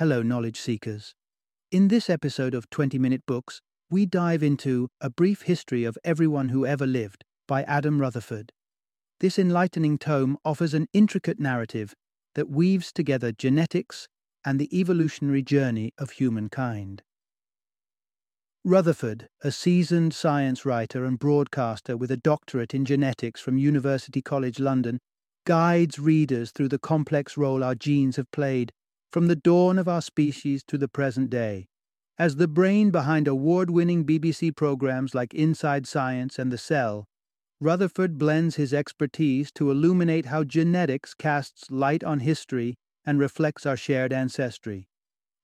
Hello, knowledge seekers. In this episode of 20 Minute Books, we dive into A Brief History of Everyone Who Ever Lived by Adam Rutherford. This enlightening tome offers an intricate narrative that weaves together genetics and the evolutionary journey of humankind. Rutherford, a seasoned science writer and broadcaster with a doctorate in genetics from University College London, guides readers through the complex role our genes have played from the dawn of our species to the present day. As the brain behind award winning BBC programs like Inside Science and The Cell, Rutherford blends his expertise to illuminate how genetics casts light on history and reflects our shared ancestry.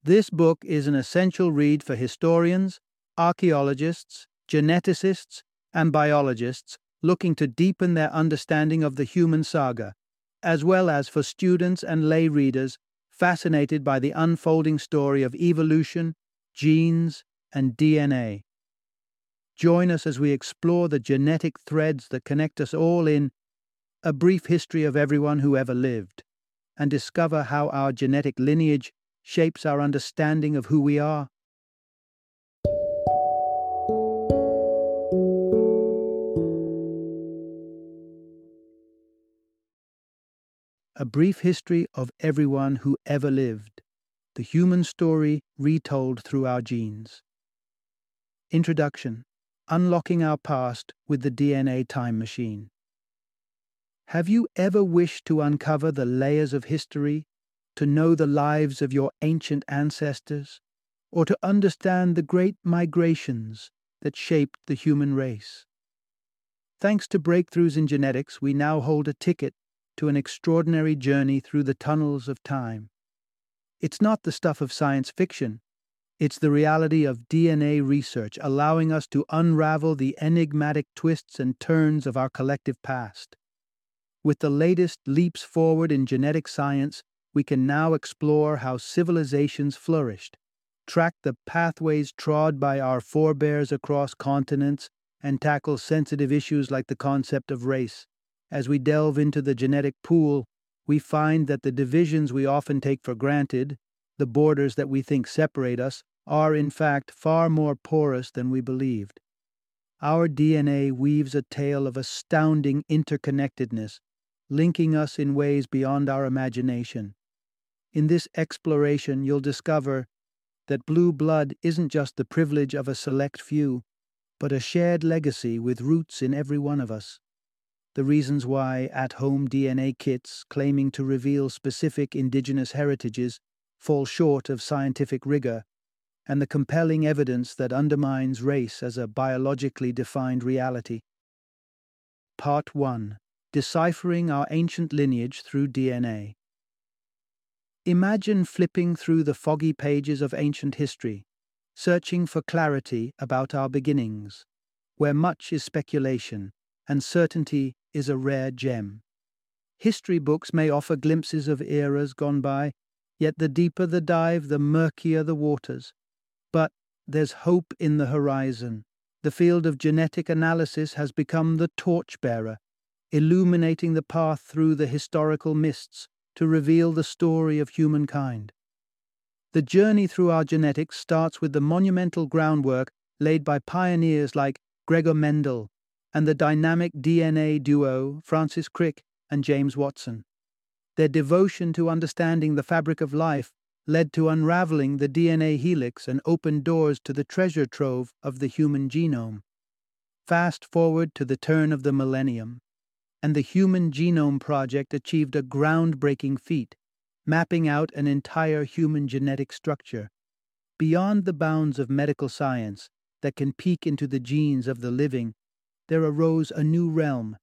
This book is an essential read for historians, archaeologists, geneticists, and biologists looking to deepen their understanding of the human saga, as well as for students and lay readers fascinated by the unfolding story of evolution, genes, and DNA. Join us as we explore the genetic threads that connect us all in A Brief History of Everyone Who Ever Lived, and discover how our genetic lineage shapes our understanding of who we are. Brief History of Everyone Who Ever Lived The Human Story Retold Through Our Genes. Introduction Unlocking Our Past with the DNA Time Machine. Have you ever wished to uncover the layers of history, to know the lives of your ancient ancestors, or to understand the great migrations that shaped the human race? Thanks to breakthroughs in genetics, we now hold a ticket to an extraordinary journey through the tunnels of time. It's not the stuff of science fiction. It's the reality of DNA research allowing us to unravel the enigmatic twists and turns of our collective past. With the latest leaps forward in genetic science, we can now explore how civilizations flourished, track the pathways trod by our forebears across continents, and tackle sensitive issues like the concept of race. As we delve into the genetic pool, we find that the divisions we often take for granted, the borders that we think separate us, are in fact far more porous than we believed. Our DNA weaves a tale of astounding interconnectedness, linking us in ways beyond our imagination. In this exploration, you'll discover that blue blood isn't just the privilege of a select few, but a shared legacy with roots in every one of us the reasons why at home DNA kits claiming to reveal specific indigenous heritages fall short of scientific rigor, and the compelling evidence that undermines race as a biologically defined reality. Part 1 Deciphering Our Ancient Lineage Through DNA. Imagine flipping through the foggy pages of ancient history, searching for clarity about our beginnings, where much is speculation and certainty is a rare gem. History books may offer glimpses of eras gone by, yet the deeper the dive, the murkier the waters. But there's hope in the horizon. The field of genetic analysis has become the torchbearer, illuminating the path through the historical mists to reveal the story of humankind. The journey through our genetics starts with the monumental groundwork laid by pioneers like Gregor Mendel, and the dynamic DNA duo Francis Crick and James Watson. Their devotion to understanding the fabric of life led to unraveling the DNA helix and opened doors to the treasure trove of the human genome. Fast forward to the turn of the millennium, and the Human Genome Project achieved a groundbreaking feat, mapping out an entire human genetic structure, beyond the bounds of medical science that can peek into the genes of the living there arose a new realm,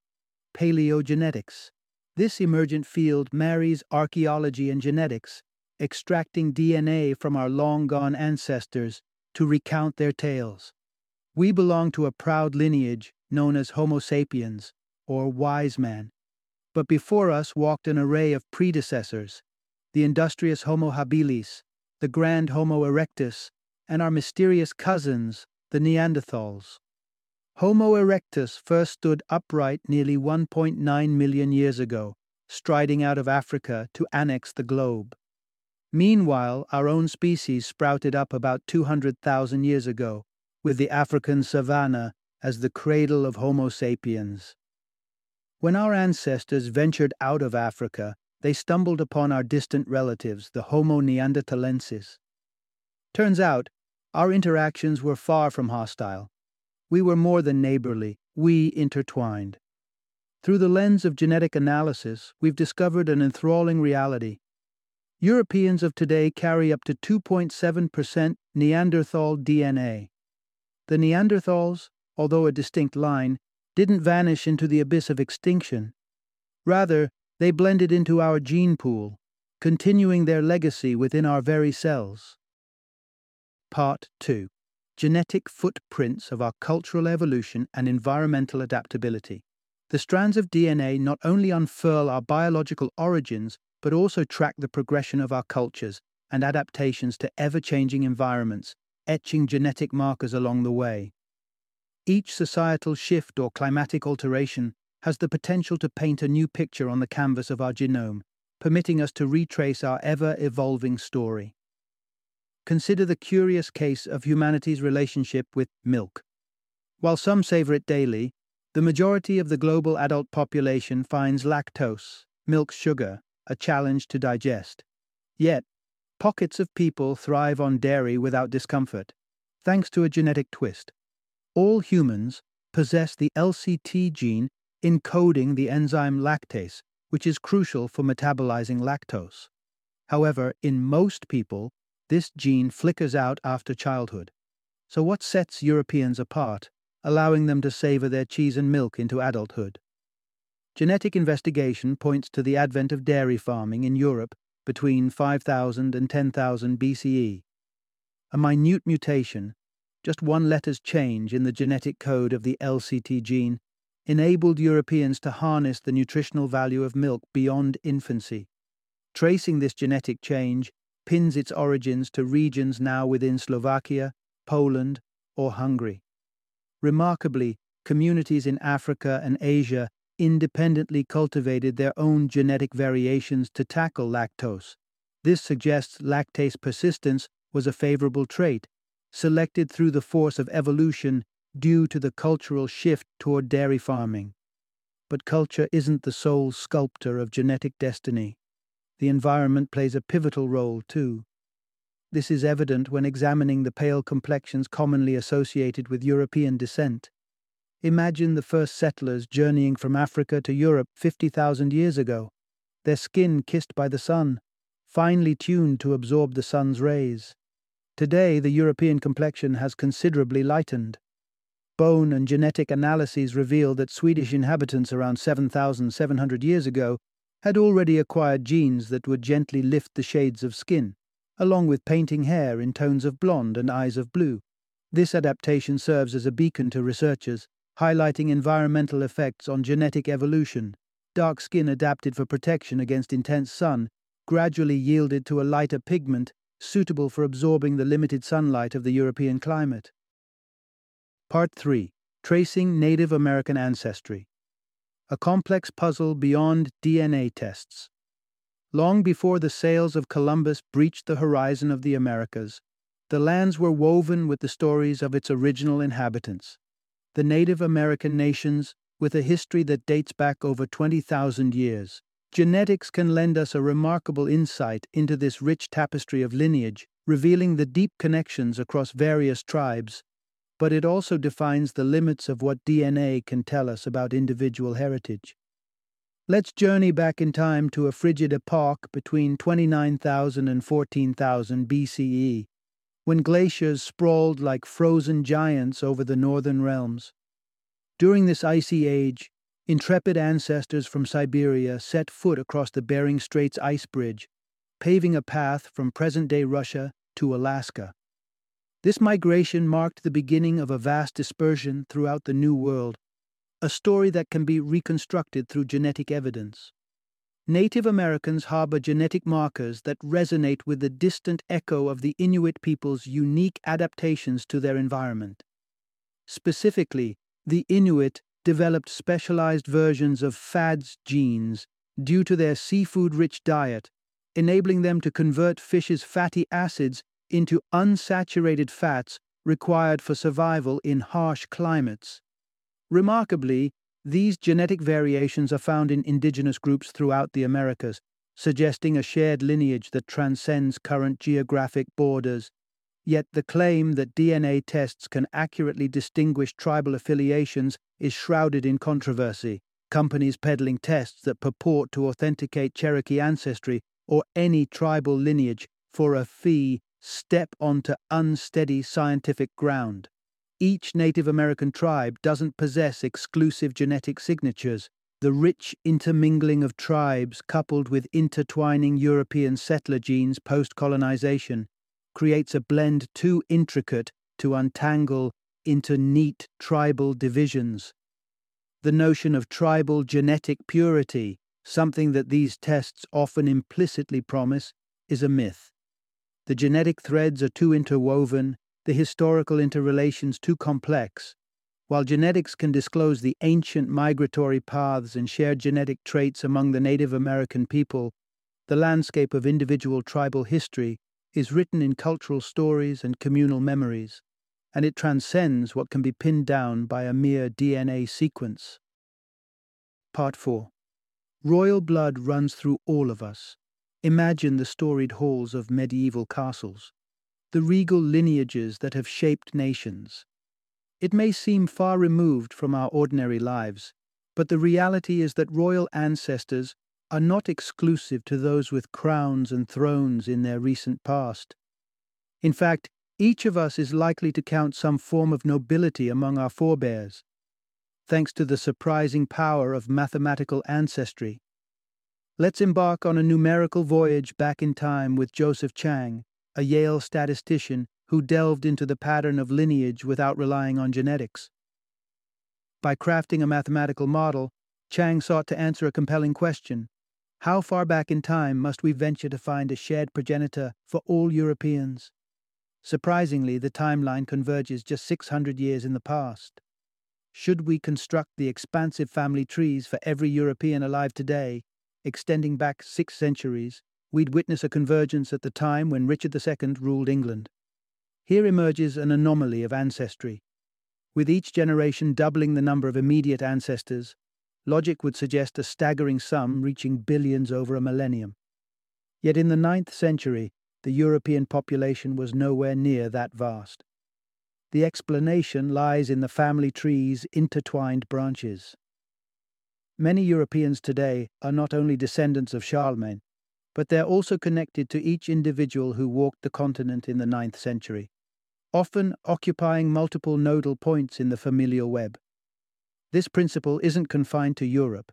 paleogenetics. This emergent field marries archaeology and genetics, extracting DNA from our long gone ancestors to recount their tales. We belong to a proud lineage known as Homo sapiens, or wise man. But before us walked an array of predecessors the industrious Homo habilis, the grand Homo erectus, and our mysterious cousins, the Neanderthals. Homo erectus first stood upright nearly 1.9 million years ago, striding out of Africa to annex the globe. Meanwhile, our own species sprouted up about 200,000 years ago, with the African savanna as the cradle of Homo sapiens. When our ancestors ventured out of Africa, they stumbled upon our distant relatives, the Homo neanderthalensis. Turns out, our interactions were far from hostile. We were more than neighborly, we intertwined. Through the lens of genetic analysis, we've discovered an enthralling reality. Europeans of today carry up to 2.7% Neanderthal DNA. The Neanderthals, although a distinct line, didn't vanish into the abyss of extinction. Rather, they blended into our gene pool, continuing their legacy within our very cells. Part 2 Genetic Footprints of Our Cultural Evolution and Environmental Adaptability. The strands of DNA not only unfurl our biological origins, but also track the progression of our cultures and adaptations to ever changing environments, etching genetic markers along the way. Each societal shift or climatic alteration has the potential to paint a new picture on the canvas of our genome, permitting us to retrace our ever evolving story. Consider the curious case of humanity's relationship with milk. While some savor it daily, the majority of the global adult population finds lactose, milk sugar, a challenge to digest. Yet, pockets of people thrive on dairy without discomfort, thanks to a genetic twist all humans possess the LCT gene encoding the enzyme lactase, which is crucial for metabolizing lactose. However, in most people, this gene flickers out after childhood. So, what sets Europeans apart, allowing them to savor their cheese and milk into adulthood? Genetic investigation points to the advent of dairy farming in Europe between 5000 and 10,000 BCE. A minute mutation just one letter's change in the genetic code of the LCT gene, enabled Europeans to harness the nutritional value of milk beyond infancy. Tracing this genetic change pins its origins to regions now within Slovakia, Poland, or Hungary. Remarkably, communities in Africa and Asia independently cultivated their own genetic variations to tackle lactose. This suggests lactase persistence was a favorable trait selected through the force of evolution due to the cultural shift toward dairy farming. But culture isn't the sole sculptor of genetic destiny. The environment plays a pivotal role, too. This is evident when examining the pale complexions commonly associated with European descent. Imagine the first settlers journeying from Africa to Europe 50,000 years ago, their skin kissed by the sun, finely tuned to absorb the sun's rays. Today, the European complexion has considerably lightened. Bone and genetic analyses reveal that Swedish inhabitants around 7,700 years ago had already acquired genes that would gently lift the shades of skin, along with painting hair in tones of blonde and eyes of blue. This adaptation serves as a beacon to researchers, highlighting environmental effects on genetic evolution. Dark skin adapted for protection against intense sun gradually yielded to a lighter pigment suitable for absorbing the limited sunlight of the European climate. Part 3 Tracing Native American Ancestry A complex puzzle beyond DNA tests. Long before the sails of Columbus breached the horizon of the Americas, the lands were woven with the stories of its original inhabitants, the Native American nations with a history that dates back over 20,000 years. Genetics can lend us a remarkable insight into this rich tapestry of lineage, revealing the deep connections across various tribes, but it also defines the limits of what DNA can tell us about individual heritage. Let's journey back in time to a frigid epoch between 29,000 and 14,000 BCE, when glaciers sprawled like frozen giants over the northern realms. During this icy age, Intrepid ancestors from Siberia set foot across the Bering Straits ice bridge, paving a path from present day Russia to Alaska. This migration marked the beginning of a vast dispersion throughout the New World, a story that can be reconstructed through genetic evidence. Native Americans harbor genetic markers that resonate with the distant echo of the Inuit people's unique adaptations to their environment. Specifically, the Inuit developed specialized versions of FADS genes due to their seafood rich diet, enabling them to convert fish's fatty acids into unsaturated fats required for survival in harsh climates. Remarkably, these genetic variations are found in indigenous groups throughout the Americas, suggesting a shared lineage that transcends current geographic borders. Yet the claim that DNA tests can accurately distinguish tribal affiliations is shrouded in controversy. Companies peddling tests that purport to authenticate Cherokee ancestry or any tribal lineage for a fee step onto unsteady scientific ground. Each Native American tribe doesn't possess exclusive genetic signatures. The rich intermingling of tribes, coupled with intertwining European settler genes post colonization, creates a blend too intricate to untangle into neat tribal divisions. The notion of tribal genetic purity, something that these tests often implicitly promise, is a myth. The genetic threads are too interwoven, the historical interrelations too complex. While genetics can disclose the ancient migratory paths and shared genetic traits among the Native American people, the landscape of individual tribal history is written in cultural stories and communal memories, and it transcends what can be pinned down by a mere DNA sequence. Part 4 Royal blood runs through all of us. Imagine the storied halls of medieval castles the regal lineages that have shaped nations. It may seem far removed from our ordinary lives, but the reality is that royal ancestors are not exclusive to those with crowns and thrones in their recent past. In fact, each of us is likely to count some form of nobility among our forebears, thanks to the surprising power of mathematical ancestry. Let's embark on a numerical voyage back in time with Joseph Chang, a Yale statistician who delved into the pattern of lineage without relying on genetics. By crafting a mathematical model, Chang sought to answer a compelling question How far back in time must we venture to find a shared progenitor for all Europeans? Surprisingly, the timeline converges just 600 years in the past. Should we construct the expansive family trees for every European alive today, extending back six centuries, we'd witness a convergence at the time when Richard II ruled England. Here emerges an anomaly of ancestry. With each generation doubling the number of immediate ancestors, logic would suggest a staggering sum reaching billions over a millennium. Yet in the ninth century, the European population was nowhere near that vast. The explanation lies in the family tree's intertwined branches. Many Europeans today are not only descendants of Charlemagne, but they're also connected to each individual who walked the continent in the ninth century, often occupying multiple nodal points in the familial web. This principle isn't confined to Europe.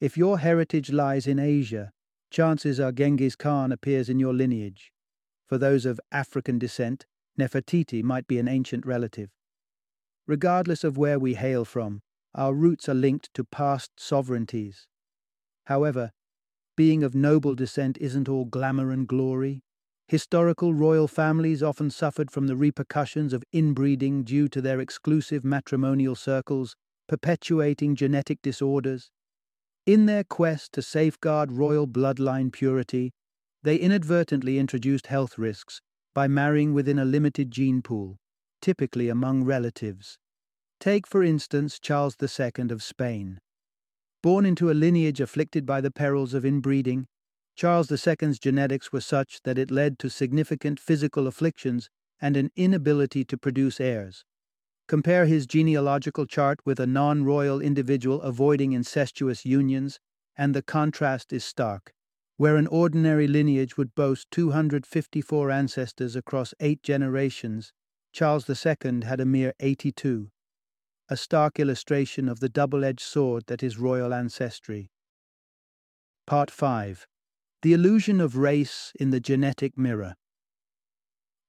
If your heritage lies in Asia, chances are Genghis Khan appears in your lineage. For those of African descent, Nefertiti might be an ancient relative. Regardless of where we hail from, our roots are linked to past sovereignties. However, being of noble descent isn't all glamour and glory. Historical royal families often suffered from the repercussions of inbreeding due to their exclusive matrimonial circles, perpetuating genetic disorders. In their quest to safeguard royal bloodline purity, they inadvertently introduced health risks by marrying within a limited gene pool, typically among relatives. Take, for instance, Charles II of Spain. Born into a lineage afflicted by the perils of inbreeding, Charles II's genetics were such that it led to significant physical afflictions and an inability to produce heirs. Compare his genealogical chart with a non royal individual avoiding incestuous unions, and the contrast is stark. Where an ordinary lineage would boast 254 ancestors across eight generations, Charles II had a mere 82 a stark illustration of the double edged sword that is royal ancestry. Part 5 The Illusion of Race in the Genetic Mirror.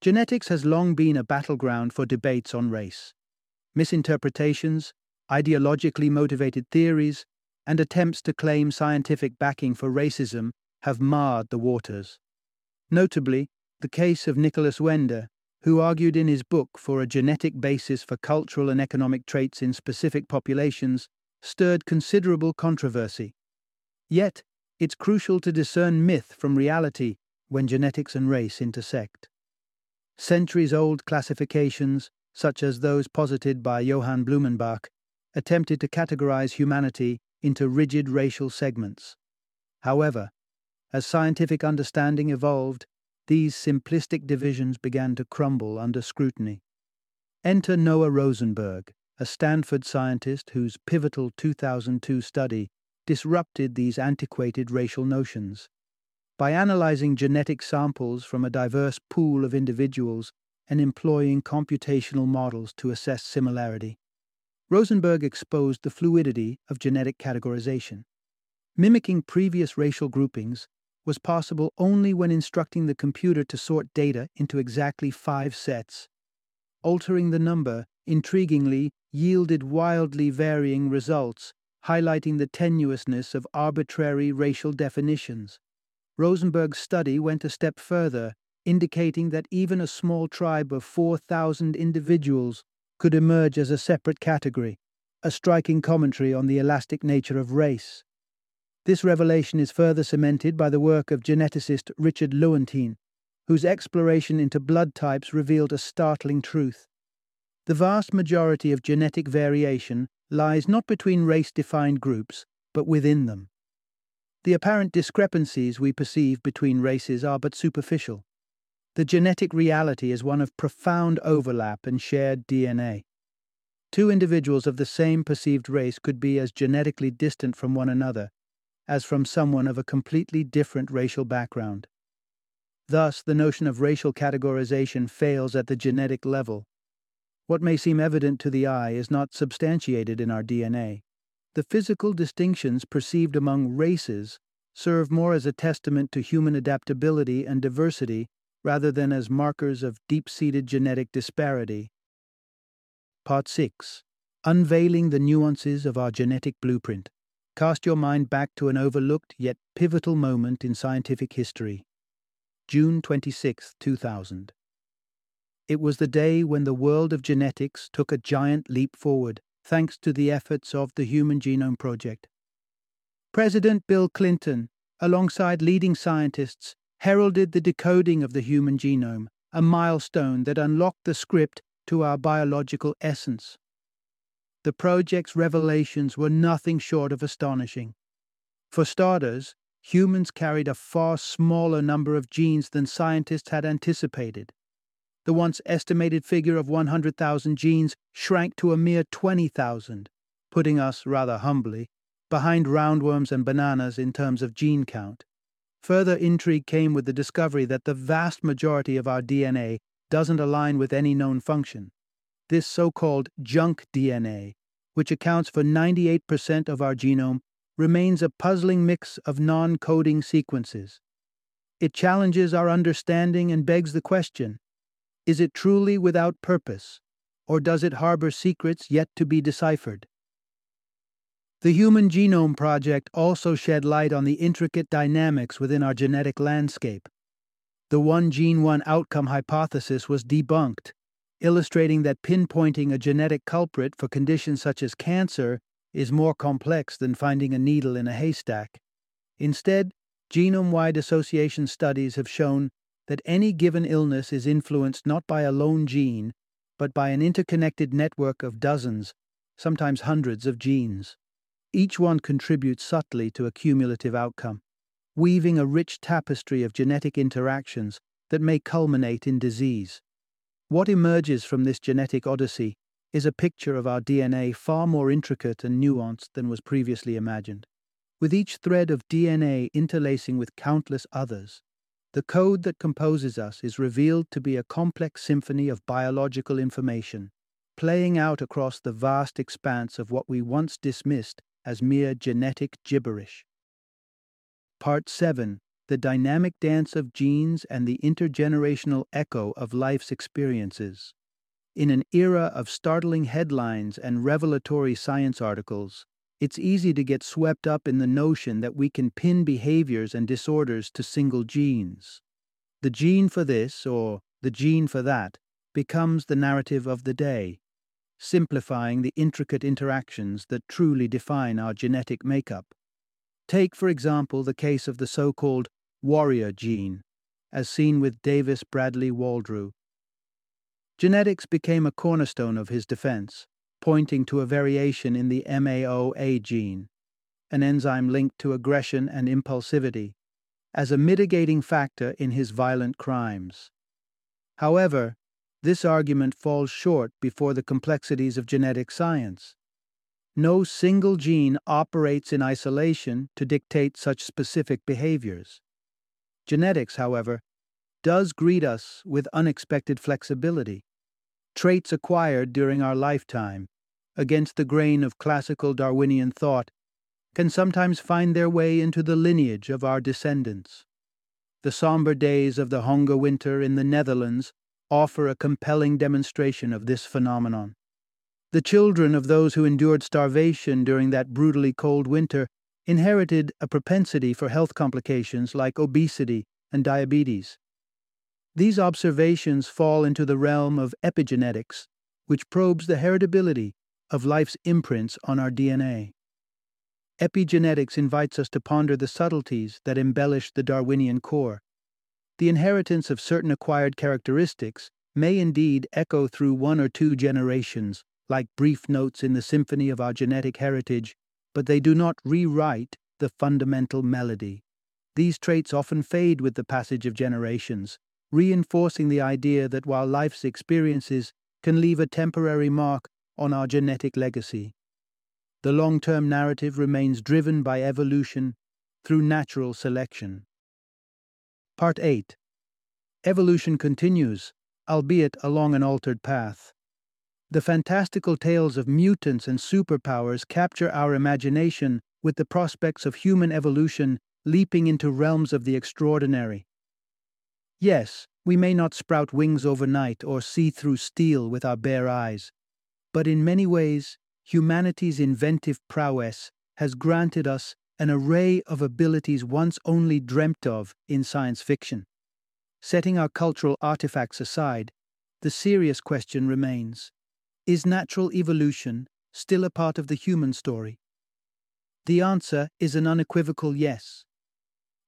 Genetics has long been a battleground for debates on race. Misinterpretations, ideologically motivated theories, and attempts to claim scientific backing for racism have marred the waters. Notably, the case of Nicholas Wender who argued in his book for a genetic basis for cultural and economic traits in specific populations, stirred considerable controversy. Yet, it's crucial to discern myth from reality when genetics and race intersect. Centuries old classifications, such as those posited by Johann Blumenbach, attempted to categorize humanity into rigid racial segments. However, as scientific understanding evolved, these simplistic divisions began to crumble under scrutiny. Enter Noah Rosenberg, a Stanford scientist whose pivotal 2002 study disrupted these antiquated racial notions. By analyzing genetic samples from a diverse pool of individuals and employing computational models to assess similarity, Rosenberg exposed the fluidity of genetic categorization. Mimicking previous racial groupings was possible only when instructing the computer to sort data into exactly five sets. Altering the number, intriguingly, yielded wildly varying results, highlighting the tenuousness of arbitrary racial definitions. Rosenberg's study went a step further, indicating that even a small tribe of 4,000 individuals could emerge as a separate category, a striking commentary on the elastic nature of race. This revelation is further cemented by the work of geneticist Richard Lewontin, whose exploration into blood types revealed a startling truth. The vast majority of genetic variation lies not between race defined groups, but within them. The apparent discrepancies we perceive between races are but superficial. The genetic reality is one of profound overlap and shared DNA. Two individuals of the same perceived race could be as genetically distant from one another as from someone of a completely different racial background. Thus, the notion of racial categorization fails at the genetic level. What may seem evident to the eye is not substantiated in our DNA. The physical distinctions perceived among races serve more as a testament to human adaptability and diversity rather than as markers of deep seated genetic disparity. Part 6 Unveiling the Nuances of Our Genetic Blueprint. Cast your mind back to an overlooked yet pivotal moment in scientific history. June 26, 2000. It was the day when the world of genetics took a giant leap forward, thanks to the efforts of the Human Genome Project. President Bill Clinton, alongside leading scientists, heralded the decoding of the human genome, a milestone that unlocked the script to our biological essence. The project's revelations were nothing short of astonishing. For starters, humans carried a far smaller number of genes than scientists had anticipated. The once estimated figure of 100,000 genes shrank to a mere 20,000, putting us, rather humbly, behind roundworms and bananas in terms of gene count. Further intrigue came with the discovery that the vast majority of our DNA doesn't align with any known function. This so called junk DNA, which accounts for 98% of our genome, remains a puzzling mix of non coding sequences. It challenges our understanding and begs the question is it truly without purpose, or does it harbor secrets yet to be deciphered? The Human Genome Project also shed light on the intricate dynamics within our genetic landscape. The one gene, one outcome hypothesis was debunked, illustrating that pinpointing a genetic culprit for conditions such as cancer is more complex than finding a needle in a haystack. Instead, genome wide association studies have shown that any given illness is influenced not by a lone gene, but by an interconnected network of dozens, sometimes hundreds of genes. Each one contributes subtly to a cumulative outcome, weaving a rich tapestry of genetic interactions that may culminate in disease. What emerges from this genetic odyssey is a picture of our DNA far more intricate and nuanced than was previously imagined. With each thread of DNA interlacing with countless others, the code that composes us is revealed to be a complex symphony of biological information, playing out across the vast expanse of what we once dismissed as mere genetic gibberish. Part 7 the dynamic dance of genes and the intergenerational echo of life's experiences. In an era of startling headlines and revelatory science articles, it's easy to get swept up in the notion that we can pin behaviors and disorders to single genes. The gene for this, or the gene for that, becomes the narrative of the day, simplifying the intricate interactions that truly define our genetic makeup. Take, for example, the case of the so called warrior gene, as seen with Davis Bradley Waldroup. Genetics became a cornerstone of his defense, pointing to a variation in the MAOA gene, an enzyme linked to aggression and impulsivity, as a mitigating factor in his violent crimes. However, this argument falls short before the complexities of genetic science. No single gene operates in isolation to dictate such specific behaviors. Genetics, however, does greet us with unexpected flexibility. Traits acquired during our lifetime, against the grain of classical Darwinian thought, can sometimes find their way into the lineage of our descendants. The somber days of the Hunger winter in the Netherlands offer a compelling demonstration of this phenomenon. The children of those who endured starvation during that brutally cold winter inherited a propensity for health complications like obesity and diabetes. These observations fall into the realm of epigenetics, which probes the heritability of life's imprints on our DNA. Epigenetics invites us to ponder the subtleties that embellish the Darwinian core. The inheritance of certain acquired characteristics may indeed echo through one or two generations, like brief notes in the symphony of our genetic heritage, but they do not rewrite the fundamental melody. These traits often fade with the passage of generations, reinforcing the idea that while life's experiences can leave a temporary mark on our genetic legacy, the long term narrative remains driven by evolution through natural selection. Part 8 Evolution continues, albeit along an altered path. The fantastical tales of mutants and superpowers capture our imagination with the prospects of human evolution leaping into realms of the extraordinary. Yes, we may not sprout wings overnight or see through steel with our bare eyes, but in many ways, humanity's inventive prowess has granted us an array of abilities once only dreamt of in science fiction. Setting our cultural artifacts aside, the serious question remains is natural evolution still a part of the human story? The answer is an unequivocal yes.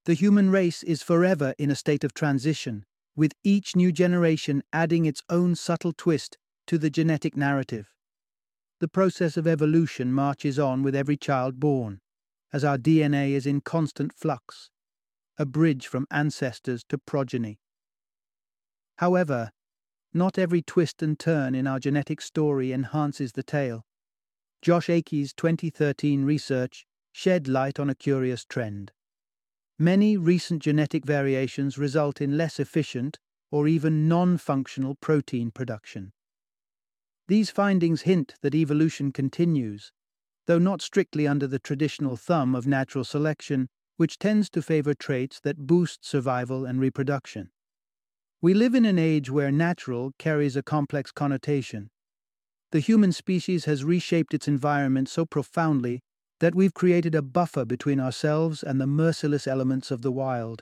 The human race is forever in a state of transition, with each new generation adding its own subtle twist to the genetic narrative. The process of evolution marches on with every child born, as our DNA is in constant flux, a bridge from ancestors to progeny. However, not every twist and turn in our genetic story enhances the tale. Josh Akey's 2013 research shed light on a curious trend. Many recent genetic variations result in less efficient or even non functional protein production. These findings hint that evolution continues, though not strictly under the traditional thumb of natural selection, which tends to favor traits that boost survival and reproduction. We live in an age where natural carries a complex connotation. The human species has reshaped its environment so profoundly that we've created a buffer between ourselves and the merciless elements of the wild.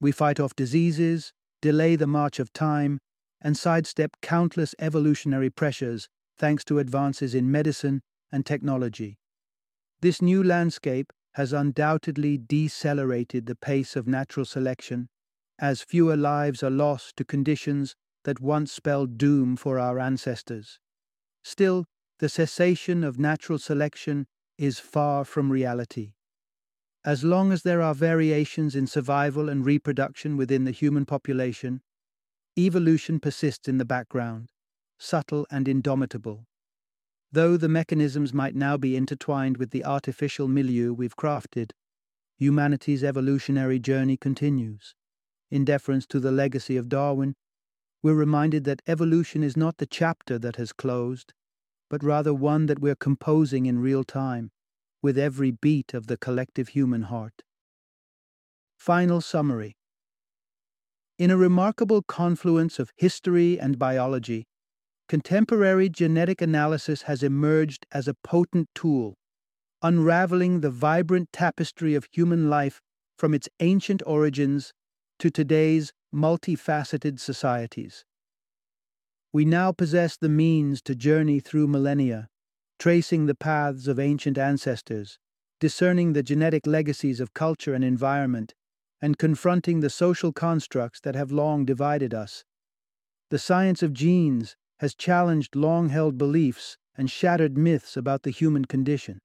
We fight off diseases, delay the march of time, and sidestep countless evolutionary pressures thanks to advances in medicine and technology. This new landscape has undoubtedly decelerated the pace of natural selection as fewer lives are lost to conditions that once spelled doom for our ancestors. Still, the cessation of natural selection is far from reality. As long as there are variations in survival and reproduction within the human population, evolution persists in the background, subtle and indomitable. Though the mechanisms might now be intertwined with the artificial milieu we've crafted, humanity's evolutionary journey continues in deference to the legacy of Darwin, we're reminded that evolution is not the chapter that has closed, but rather one that we're composing in real time, with every beat of the collective human heart. Final summary In a remarkable confluence of history and biology, contemporary genetic analysis has emerged as a potent tool, unraveling the vibrant tapestry of human life from its ancient origins to today's multifaceted societies. We now possess the means to journey through millennia, tracing the paths of ancient ancestors, discerning the genetic legacies of culture and environment, and confronting the social constructs that have long divided us. The science of genes has challenged long held beliefs and shattered myths about the human condition.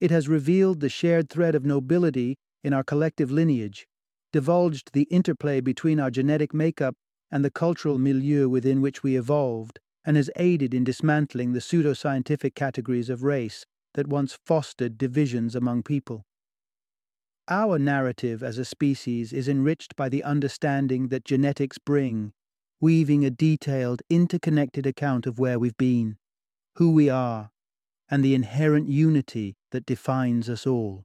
It has revealed the shared thread of nobility in our collective lineage, divulged the interplay between our genetic makeup and the cultural milieu within which we evolved, and has aided in dismantling the pseudoscientific categories of race that once fostered divisions among people. Our narrative as a species is enriched by the understanding that genetics bring, weaving a detailed, interconnected account of where we've been, who we are, and the inherent unity that defines us all.